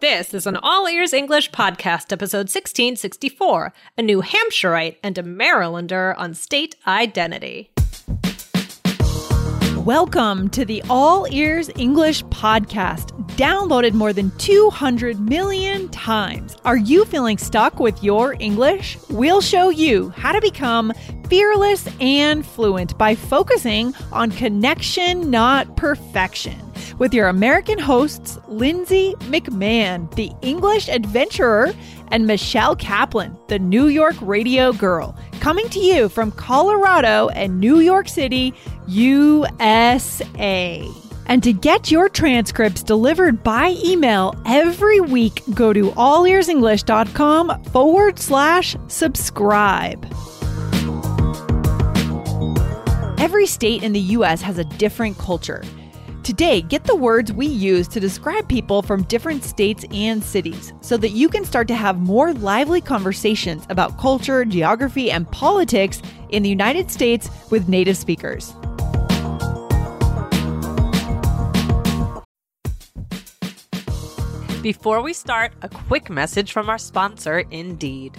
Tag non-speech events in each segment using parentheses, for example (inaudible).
This is an All Ears English podcast, episode 1664 A New Hampshireite and a Marylander on State Identity. Welcome to the All Ears English podcast, downloaded more than 200 million times. Are you feeling stuck with your English? We'll show you how to become fearless and fluent by focusing on connection, not perfection with your American hosts, Lindsay McMahon, the English adventurer, and Michelle Kaplan, the New York radio girl, coming to you from Colorado and New York City, USA. And to get your transcripts delivered by email every week, go to allearsenglish.com forward slash subscribe. Every state in the U.S. has a different culture. Today, get the words we use to describe people from different states and cities so that you can start to have more lively conversations about culture, geography, and politics in the United States with native speakers. Before we start, a quick message from our sponsor, Indeed.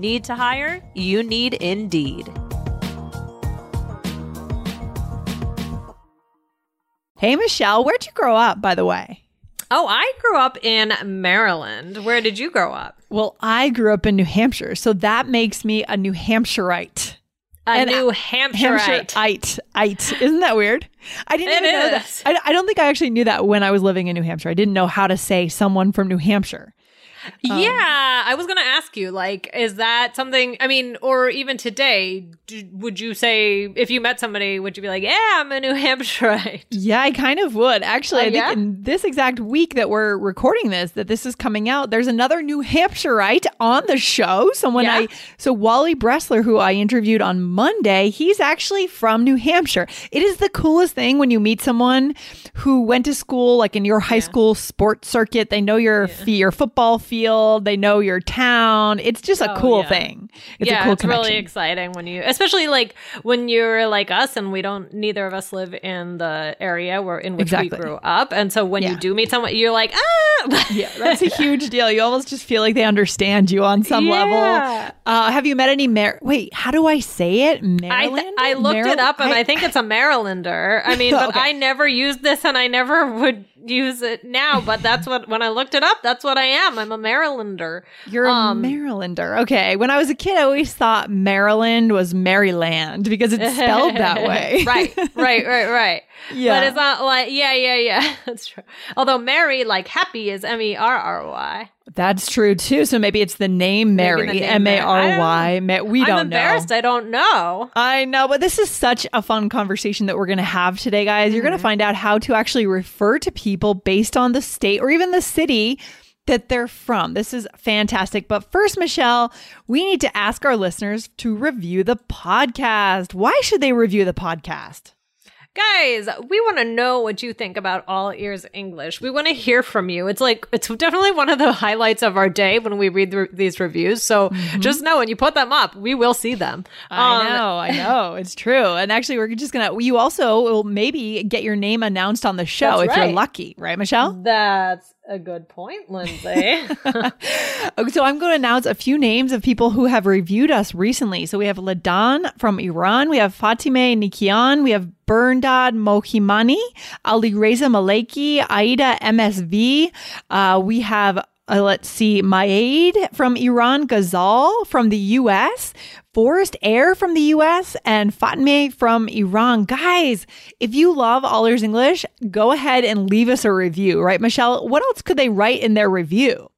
Need to hire? You need Indeed. Hey, Michelle, where'd you grow up, by the way? Oh, I grew up in Maryland. Where did you grow up? Well, I grew up in New Hampshire, so that makes me a New Hampshireite. A And New Hampshireite. Hampshireite. Ite. Isn't that weird? I didn't It even know that. I, I don't think I actually knew that when I was living in New Hampshire. I didn't know how to say someone from New Hampshire. Um, yeah, I was going to ask you, like, is that something? I mean, or even today, d- would you say if you met somebody, would you be like, "Yeah, I'm a New (laughs) Hampshireite"? Yeah, I kind of would. Actually, Oh, I think yeah? in this exact week that we're recording this, that this is coming out, there's another New Hampshireite on the show. Someone Yeah? I so Wally Bressler, who I interviewed on Monday, he's actually from New Hampshire. It is the coolest thing when you meet someone who went to school, like in your high school sports circuit. They know your f- your football field. They know your town. It's just a Oh, cool yeah. thing. It's yeah, a cool it's connection. really exciting when you, especially like when you're like us, and we don't. Neither of us live in the area where in which Exactly. we grew up, and so when Yeah. you do meet someone, you're like, ah, (laughs) yeah, that's a huge deal. You almost just feel like they understand you on some level. Uh, have you met any Mar? Wait, how do I say it? I, Maryland. th- I looked it up and I, think it's a Marylander. I mean, (laughs) but Okay. I never used this and I never would use it now. But that's what, when I looked it up, that's what I am. I'm a Marylander. you're a um, Marylander. Okay. When I was a kid, I always thought Maryland was Maryland because it's spelled that (laughs) way. right, right, (laughs) right, right. Yeah. But it's not like, yeah, yeah, yeah. (laughs) That's true. Although Mary, like happy, is M E R R Y. That's true too. So maybe it's the name Mary, M A R Y. We don't know. I'm embarrassed. I don't know. I know, but this is such a fun conversation that we're going to have today, guys. You're going Mm-hmm. to find out how to actually refer to people based on the state or even the city that they're from. This is fantastic. But first, Michelle, we need to ask our listeners to review the podcast. Why should they review the podcast? Guys, we want to know what you think about All Ears English. We want to hear from you. It's like, it's definitely one of the highlights of our day when we read the, these reviews. So just know when you put them up, we will see them. Mm-hmm. I Um, know, I know. (laughs) It's true. And actually, we're just going to, you also will maybe get your name announced on the show if you're lucky, right, Michelle? That's a good point, Lindsay. (laughs) So I'm going to announce a few names of people who have reviewed us recently. So we have Ladan from Iran, we have Fatime Nikian, we have Berndad Mohimani, Ali Reza Maleki, Aida MSV. Uh, we have uh, let's see, Maed from Iran, Ghazal from the US, Forest Air from the US, and Fatme from Iran. Guys, if you love All Ears English, go ahead and leave us a review, right, Michelle? What else could they write in their review?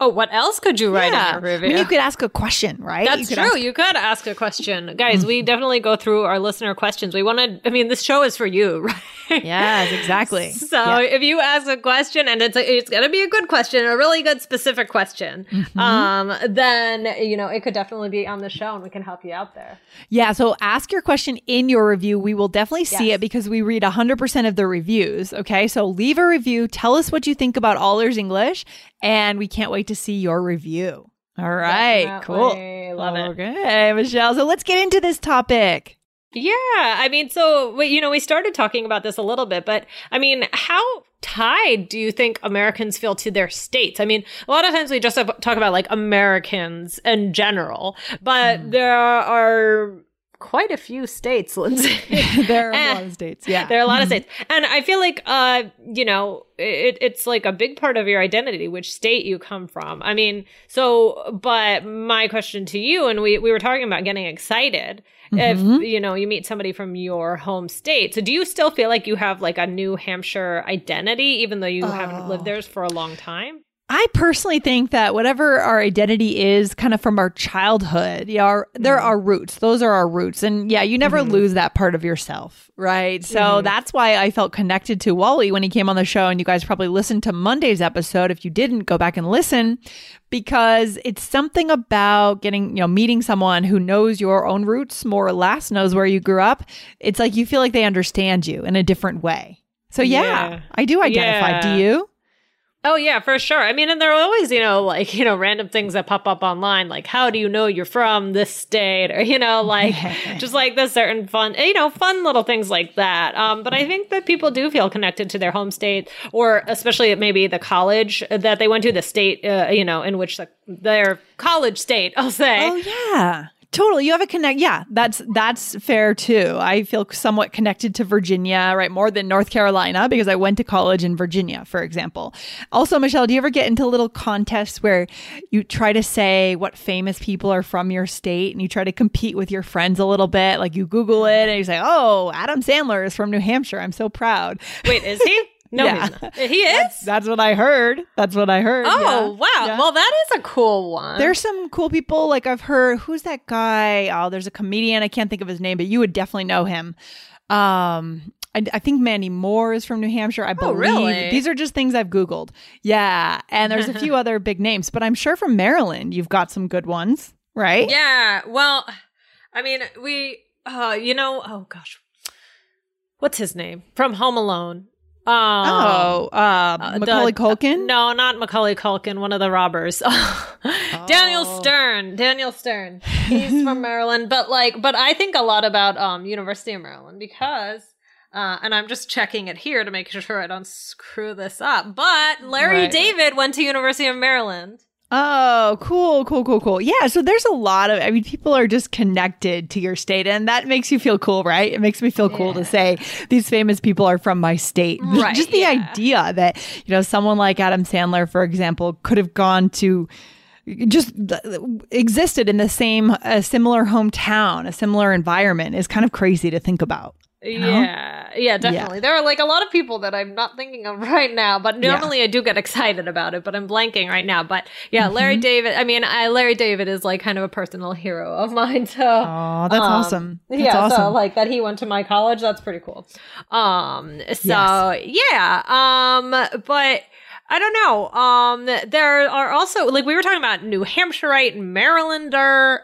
Oh, what else could you write yeah. in a review? I mean, you could ask a question, right? That's you true. Ask- you could ask a question. Guys, we definitely go through our listener questions. We want to, I mean, this show is for you, (laughs) right? Yes, exactly. So Yeah. if you ask a question and it's a, it's going to be a good question, a really good specific question, Mm-hmm. um, then, you know, it could definitely be on the show and we can help you out there. Yeah, so ask your question in your review. We will definitely see Yes. it because we read 100% of the reviews. Okay, so leave a review. Tell us what you think about All Ears English, and we can't wait to see your review. All right, cool. Definitely. Love it. Okay, Michelle. So let's get into this topic. Yeah, I mean, so you know, we started talking about this a little bit, but I mean, how tied do you think Americans feel to their states? I mean, a lot of times we just talk about like Americans in general, but hmm. there are quite a few states, (laughs) Lindsay. (laughs) there are a Eh. lot of states. Yeah. There are a lot of states. And I feel like, uh, you know, it, it's like a big part of your identity, which state you come from. I mean, so, but my question to you, and we, we were talking about getting excited if, you know, you meet somebody from your home state. So do you still feel like you have like a New Hampshire identity, even though you haven't lived there for a long time? I personally think that whatever our identity is, kind of from our childhood, yeah, our, there Mm-hmm. are roots. Those are our roots, and yeah, you never lose that part of yourself, right? So Mm-hmm. that's why I felt connected to Wally when he came on the show, and you guys probably listened to Monday's episode. If you didn't, go back and listen, because it's something about getting, you know, meeting someone who knows your own roots more or less, knows where you grew up. It's like you feel like they understand you in a different way. So yeah, Yeah. I do identify. Do you? Oh yeah, for sure. I mean, and there are always, you know, like, you know, random things that pop up online, like how do you know you're from this state? Or, you know, like (laughs) just like the certain fun, you know, fun little things like that. Um, but I think that people do feel connected to their home state or especially maybe the college that they went to, the state, uh, you know, in which the, their college state, I'll say. Oh yeah. Totally. You have a connect. Yeah, that's that's fair too. I feel somewhat connected to Virginia, right? More than North Carolina because I went to college in Virginia, for example. Also, Michelle, do you ever get into little contests where you try to say what famous people are from your state and you try to compete with your friends a little bit? Like you Google it and you say, "Oh, Adam Sandler is from New Hampshire. I'm so proud." Wait, is he? (laughs) No, Yeah. (laughs) He is? That's what I heard. That's what I heard. oh, yeah. wow. Yeah. Well, that is a cool one. There's some cool people. Like I've heard, who's that guy? Oh, there's a comedian. I can't think of his name, but you would definitely know him. Um, I, I think Mandy Moore is from New Hampshire. I believe. Oh, really? These are just things I've Googled. Yeah. And there's a few (laughs) other big names, but I'm sure from Maryland, you've got some good ones, right? Yeah. Well, I mean, we, uh, you know, oh gosh, what's his name from Home Alone? Um, Oh, uh, uh, Macaulay the- Culkin? No, not Macaulay Culkin. One of the robbers. (laughs) Daniel Oh. Stern. Daniel Stern. He's from (laughs) Maryland, but like, but I think a lot about um University of Maryland because. Uh, and I'm just checking it here to make sure I don't screw this up. But Larry Right. David went to University of Maryland. Oh, cool, cool, cool, cool. Yeah, so there's a lot of, I mean, people are just connected to your state, and that makes you feel cool, right? It makes me feel cool to say these famous people are from my state. (laughs) Right, just the yeah. idea that, you know, someone like Adam Sandler, for example, could have gone to just existed in the same, a similar hometown, a similar environment is kind of crazy to think about. Yeah, yeah, definitely. There are like a lot of people that I'm not thinking of (laughs) right now, but Yeah. normally I do get excited about it, but I'm blanking right now. But yeah, Mm-hmm. Larry David, I mean, I, Larry David is like kind of a personal hero of mine. (laughs) So, Oh, that's um, awesome. That's yeah, awesome. so like that he went to my college, that's pretty cool. Um, so yeah, um, but I don't know. Um, there are also like we were talking about New Hampshireite, and Marylander,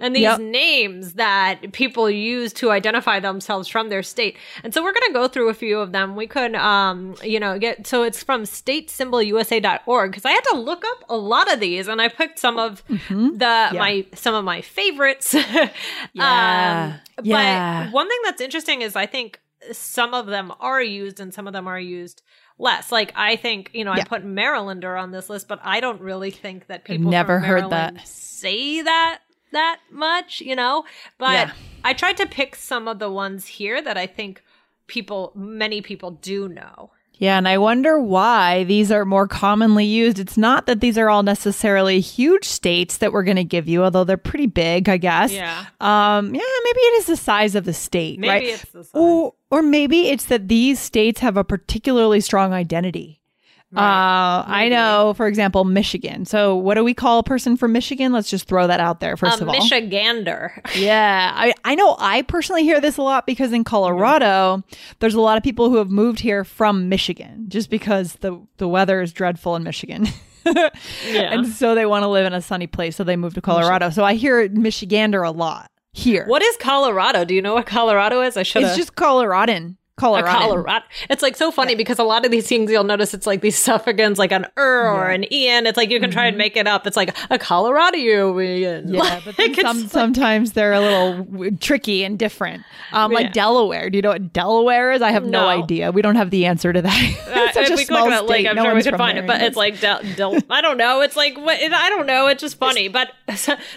and these Yep. names that people use to identify themselves from their state. And so we're going to go through a few of them. We could, um, you know, get so it's from statesymbolUSA.org because I had to look up a lot of these, and I picked some of the my some of my favorites. Yeah. (laughs) Um, Yeah. But one thing that's interesting is I think some of them are used and some of them are used less. Like I think, you know, Yeah. I put Marylander on this list, but I don't really think that people I've never from heard that. Say that that much, you know. But Yeah. I tried to pick some of the ones here that I think people many people do know. Yeah, and I wonder why these are more commonly used. It's not that these are all necessarily huge states that we're going to give you, although they're pretty big, I guess. Yeah. Um, yeah, maybe it is the size of the state, Maybe right? it's the size. Or, or maybe it's that these states have a particularly strong identity. Uh, I know, for example, Michigan. So, what do we call a person from Michigan? Let's just throw that out there first a of all. Michigander. (laughs) Yeah, I, I know I personally hear this a lot because in Colorado, there's a lot of people who have moved here from Michigan just because the, the weather is dreadful in Michigan. (laughs) Yeah. And so they want to live in a sunny place, so they move to Colorado. So I hear Michigander a lot here. What is Colorado? Do you know what Colorado is? I should It's just Coloradan. Colorado. Colorado. It's like so funny because a lot of these things you'll notice it's like these (laughs) suffixes like an er or an ian. It's like you can try and make it up. It's like a Coloradian. Mm-hmm. Yeah, (laughs) but then Like, it's some, like- sometimes they're a little w- tricky and different. Um, like Delaware. Do you know what Delaware is? I have no, No. idea. We don't have the answer to that. (laughs) Uh, if we click on it, like. I'm No sure we could find there it, but it's like del, del, I don't know. It's like what it, I don't know. It's just funny, but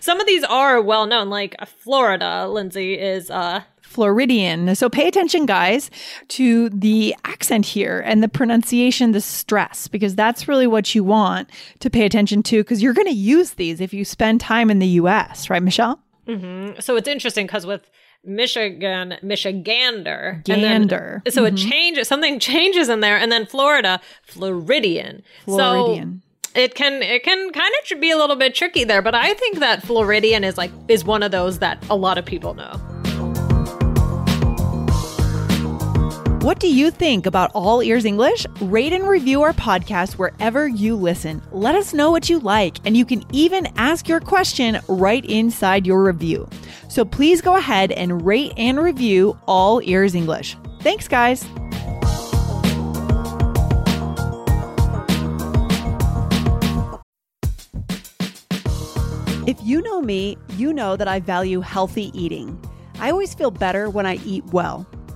some of these are well known. Like Florida, Lindsay is uh Floridian. So pay attention, guys, to the accent here and the pronunciation, the stress, because that's really what you want to pay attention to because you're going to use these if you spend time in the US, right, Michelle? Mm-hmm. so it's interesting because with Michigan, Michigander, and Gander. then, so it mm-hmm. changes. Something changes in there, and then Florida, Floridian. Floridian. So it can it can kind of be a little bit tricky there, but I think that Floridian is like is one of those that a lot of people know. What do you think about All Ears English? Rate and review our podcast wherever you listen. Let us know what you like, and you can even ask your question right inside your review. So please go ahead and rate and review All Ears English. Thanks, guys. If you know me, you know that I value healthy eating. I always feel better when I eat well.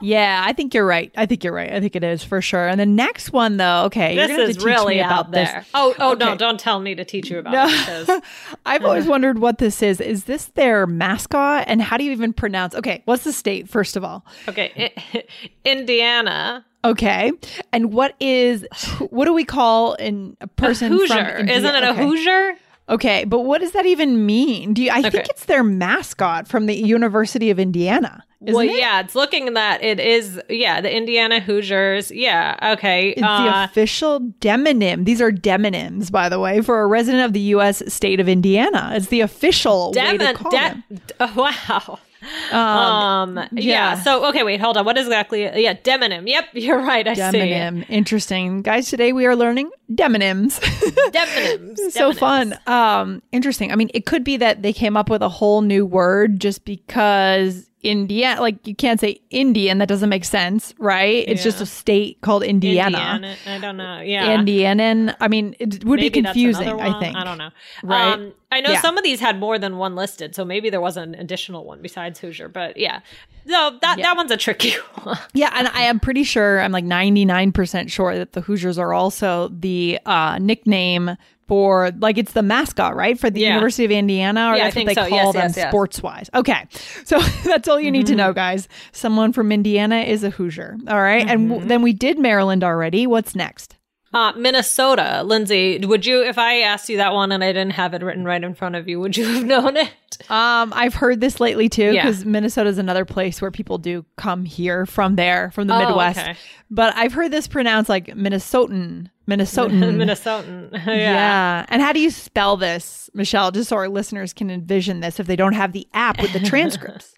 Yeah, I think you're right. I think you're right. I think it is for sure. And the next one, though, okay, you're This have is teach really about this. there. Oh, oh no! Don't tell me to teach you about No. it because (laughs) I've always wondered what this is. Is this their mascot? And how do you even pronounce? Okay, what's the state first of all? okay, (laughs) Indiana. Okay, and what is what do we call in a person Hoosier, from isn't it a okay. Hoosier? Okay, but what does that even mean? Do you? I think it's their mascot from the University of Indiana. Well, it? yeah, it's looking that it is. Yeah, the Indiana Hoosiers. Yeah, okay. It's the uh, official demonym. These are demonyms, by the way, for a resident of the U.S. state of Indiana. It's the official way to call de- them. (laughs) oh, wow. Um, Um, yeah. yeah. So okay, wait, hold on. What is exactly? Yeah, demonym. Yep, (laughs) you're right. I see. Demonym. Interesting. Guys, today we are learning demonyms. (laughs) Demonyms. so Demonyms. fun. Um, interesting. I mean, it could be that they came up with a whole new word just because India, like you can't say Indian, that doesn't make sense, right? It's just a state called Indiana. Indiana. I don't know. Yeah. Indianan. I mean, it would Maybe be confusing, I think. I don't know. Right? Um, I know Yeah. some of these had more than one listed, so maybe there was an additional one besides Hoosier. But yeah, no, that Yeah. that one's a tricky (laughs) one. Yeah, and I am pretty sure, I'm like 99% sure that the Hoosiers are also the uh, nickname for, like, it's the mascot, right? For the Yeah. University of Indiana, or Yeah, that's what they so. call Yes, them yes, yes. sports wise. Okay. (laughs) So (laughs) that's all you need to mm-hmm. know, guys. Someone from Indiana is a Hoosier. All right? And w- mm-hmm. then we did Maryland already. What's next? Uh, Minnesota, Lindsay, would you, if I asked you that one and I didn't have it written right in front of you, would you (laughs) have known it? Um, I've heard this lately too, Yeah. because Minnesota is another place where people do come here from there, from the Oh, Midwest. okay. But I've heard this pronounced like Minnesotan, Minnesotan, (laughs) Minnesotan. (laughs) yeah. Yeah. And how do you spell this, Michelle? Just so our listeners can envision this if they don't have the app with the transcripts.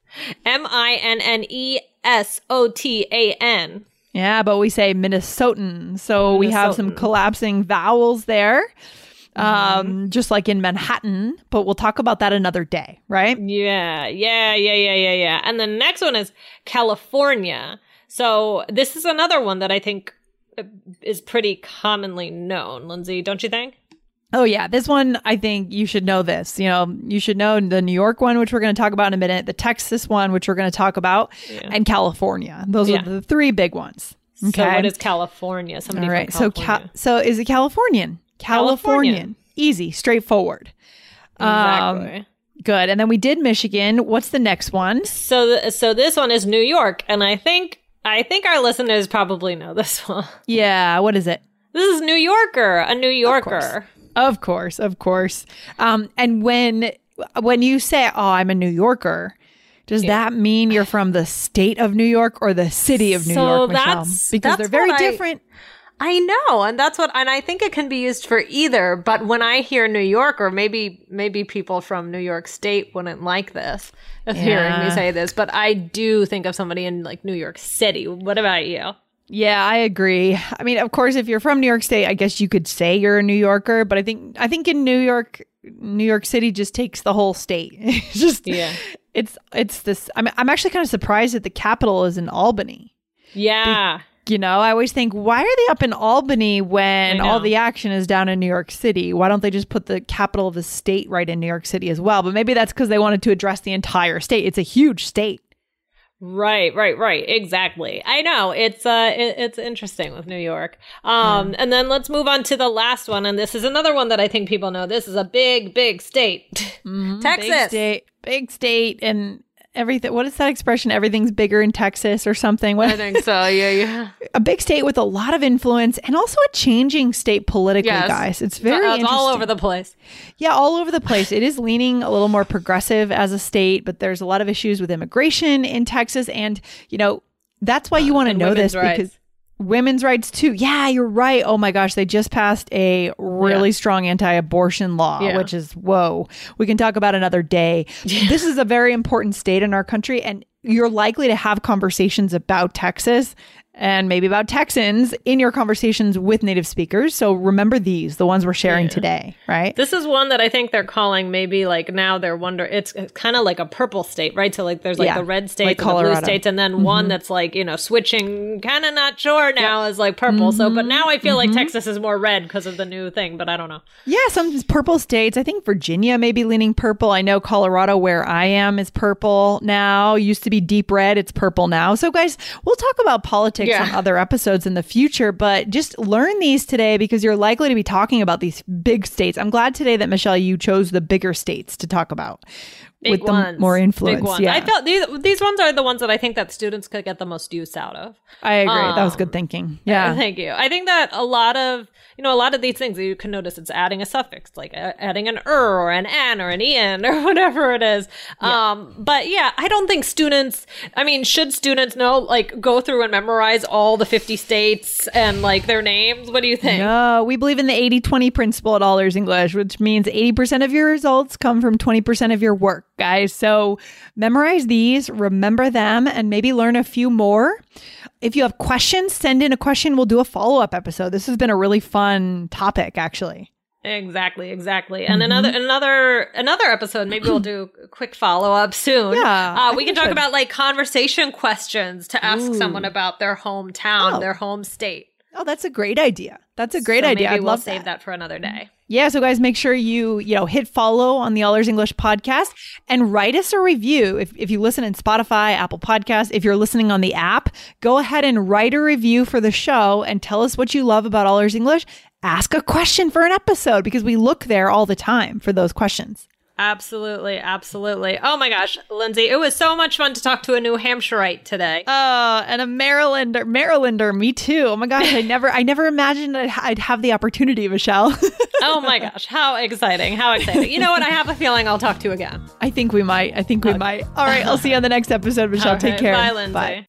M I N N E S O T A N. yeah, but we say Minnesotan. So we have some collapsing vowels there, Mm-hmm. um, just like in Manhattan. But we'll talk about that another day, right? Yeah, yeah, yeah, yeah, yeah, yeah. And the next one is California. So this is another one that I think uh, is pretty commonly known, Lindsay, don't you think? Oh, yeah. This one, I think you should know this. You know, you should know the New York one, which we're going to talk about in a minute, the Texas one, which we're going to talk about, Yeah. and California. Those Yeah. are the three big ones. So what is California? Somebody All right. So, California. ca- so is it Californian? Californian. Easy, straightforward. exactly. Um, good. And then we did Michigan. What's the next one? so th- so this one is New York, and I think I think our listeners probably know this (laughs) one. Yeah. What is it? This is New Yorker, a New Yorker. Of course, of course. Um, and when when you say, "Oh, I'm a New Yorker," does that mean you're from the state of New York or the city of New So York, Michelle? that's- Because that's they're very I- different. I know, and that's what, and I think it can be used for either. But when I hear New York, or maybe maybe people from New York State wouldn't like this of hearing me say this, but I do think of somebody in like New York City. What about you? Yeah, I agree. I mean, of course, if you're from New York State, I guess you could say you're a New Yorker, but I think I think in New York, New York City just takes the whole state. (laughs) It's just Yeah. it's it's this. I'm I'm actually kind of surprised that the capital is in Albany. Yeah, You know, I always think, why are they up in Albany when all the action is down in New York City? Why don't they just put the capital of the state right in New York City as well? But maybe that's because they wanted to address the entire state. It's a huge state. Right, right, right. Exactly. I know it's uh, it, it's interesting with New York. Um, and then let's move on to the last one, and this is another one that I think people know. This is a big, big state, (laughs) Texas. Mm-hmm. Big state, big state, and everything. What is that expression? Everything's bigger in Texas or something. What, I think so. Yeah, yeah. (laughs) a big state with a lot of influence and also a changing state politically, Yes. guys. It's very Uh, it's all over the place. Yeah, all over the place. It is leaning a little more progressive as a state, but there's a lot of issues with immigration in Texas. And, you know, that's why you want to know this rights. because women's rights too. Yeah, you're right. Oh my gosh, they just passed a really strong anti abortion law, Yeah. which is whoa. We can talk about another day. (laughs) This is a very important state in our country, and you're likely to have conversations about Texas and maybe about Texans in your conversations with native speakers. So remember these, the ones we're sharing today, right? This is one that I think they're calling maybe like now they're wonder it's, kind of like a purple state, right? So like there's like Yeah, the red like states and the blue Mm-hmm. states, and then one that's like you know switching, kind of not sure now is like purple. So, but now I feel Mm-hmm. like Texas is more red because of the new thing, but I don't know. Yeah, some purple states. I think Virginia may be leaning purple. I know Colorado, where I am, is purple now. Used to be deep red. It's purple now. So, guys, we'll talk about politics Yeah. on other episodes in the future, but just learn these today because you're likely to be talking about these big states. I'm glad today that, Michelle, you chose the bigger states to talk about Big with the more influence. Big ones. Yeah, I felt these these ones are the ones that I think that students could get the most use out of. I agree. that was um, good thinking. (laughs) Yeah. Thank you. I think that a lot of, you know, a lot of these things you can notice it's adding a suffix, like uh, adding an er or an an or an en (laughs) or whatever it is. Um, but yeah, I don't think students, I mean, should students know, like, go through and memorize all the 50 states and like their names? What do you think? No, we believe in the 80 20 principle at All Ears English, which means 80% of your results come from 20% of your work, guys. So memorize these, remember them, and maybe learn a few more. If you have questions, send in a question. We'll do a follow up episode. This has been a really fun topic, actually. Exactly, exactly. Mm-hmm. And another another another episode, maybe we'll do a quick follow up soon. Yeah, uh, we can talk about like conversation questions to ask Ooh. someone about their hometown, Oh. their home state. Oh, that's a great idea. That's a great So idea. Maybe I'd we'll love save that for another day. Yeah, so guys, make sure you, you know, hit follow on the All Ears English podcast and write us a review. If, if you listen in Spotify, Apple Podcasts, if you're listening on the app, go ahead and write a review for the show and tell us what you love about All Ears English. Ask a question for an episode because we look there all the time for those questions. Absolutely, absolutely. Oh my gosh, Lindsay, it was so much fun to talk to a New Hampshireite today. Uh, and a Marylander, Marylander, me too. Oh my gosh, I never, I never imagined I'd, I'd have the opportunity, Michelle. (laughs) oh my gosh, how exciting! How exciting! You know what? I have a feeling I'll talk to you again. I think we might. I think we might. All right, I'll see you on the next episode, Michelle. Okay, Take care. Bye, Lindsay.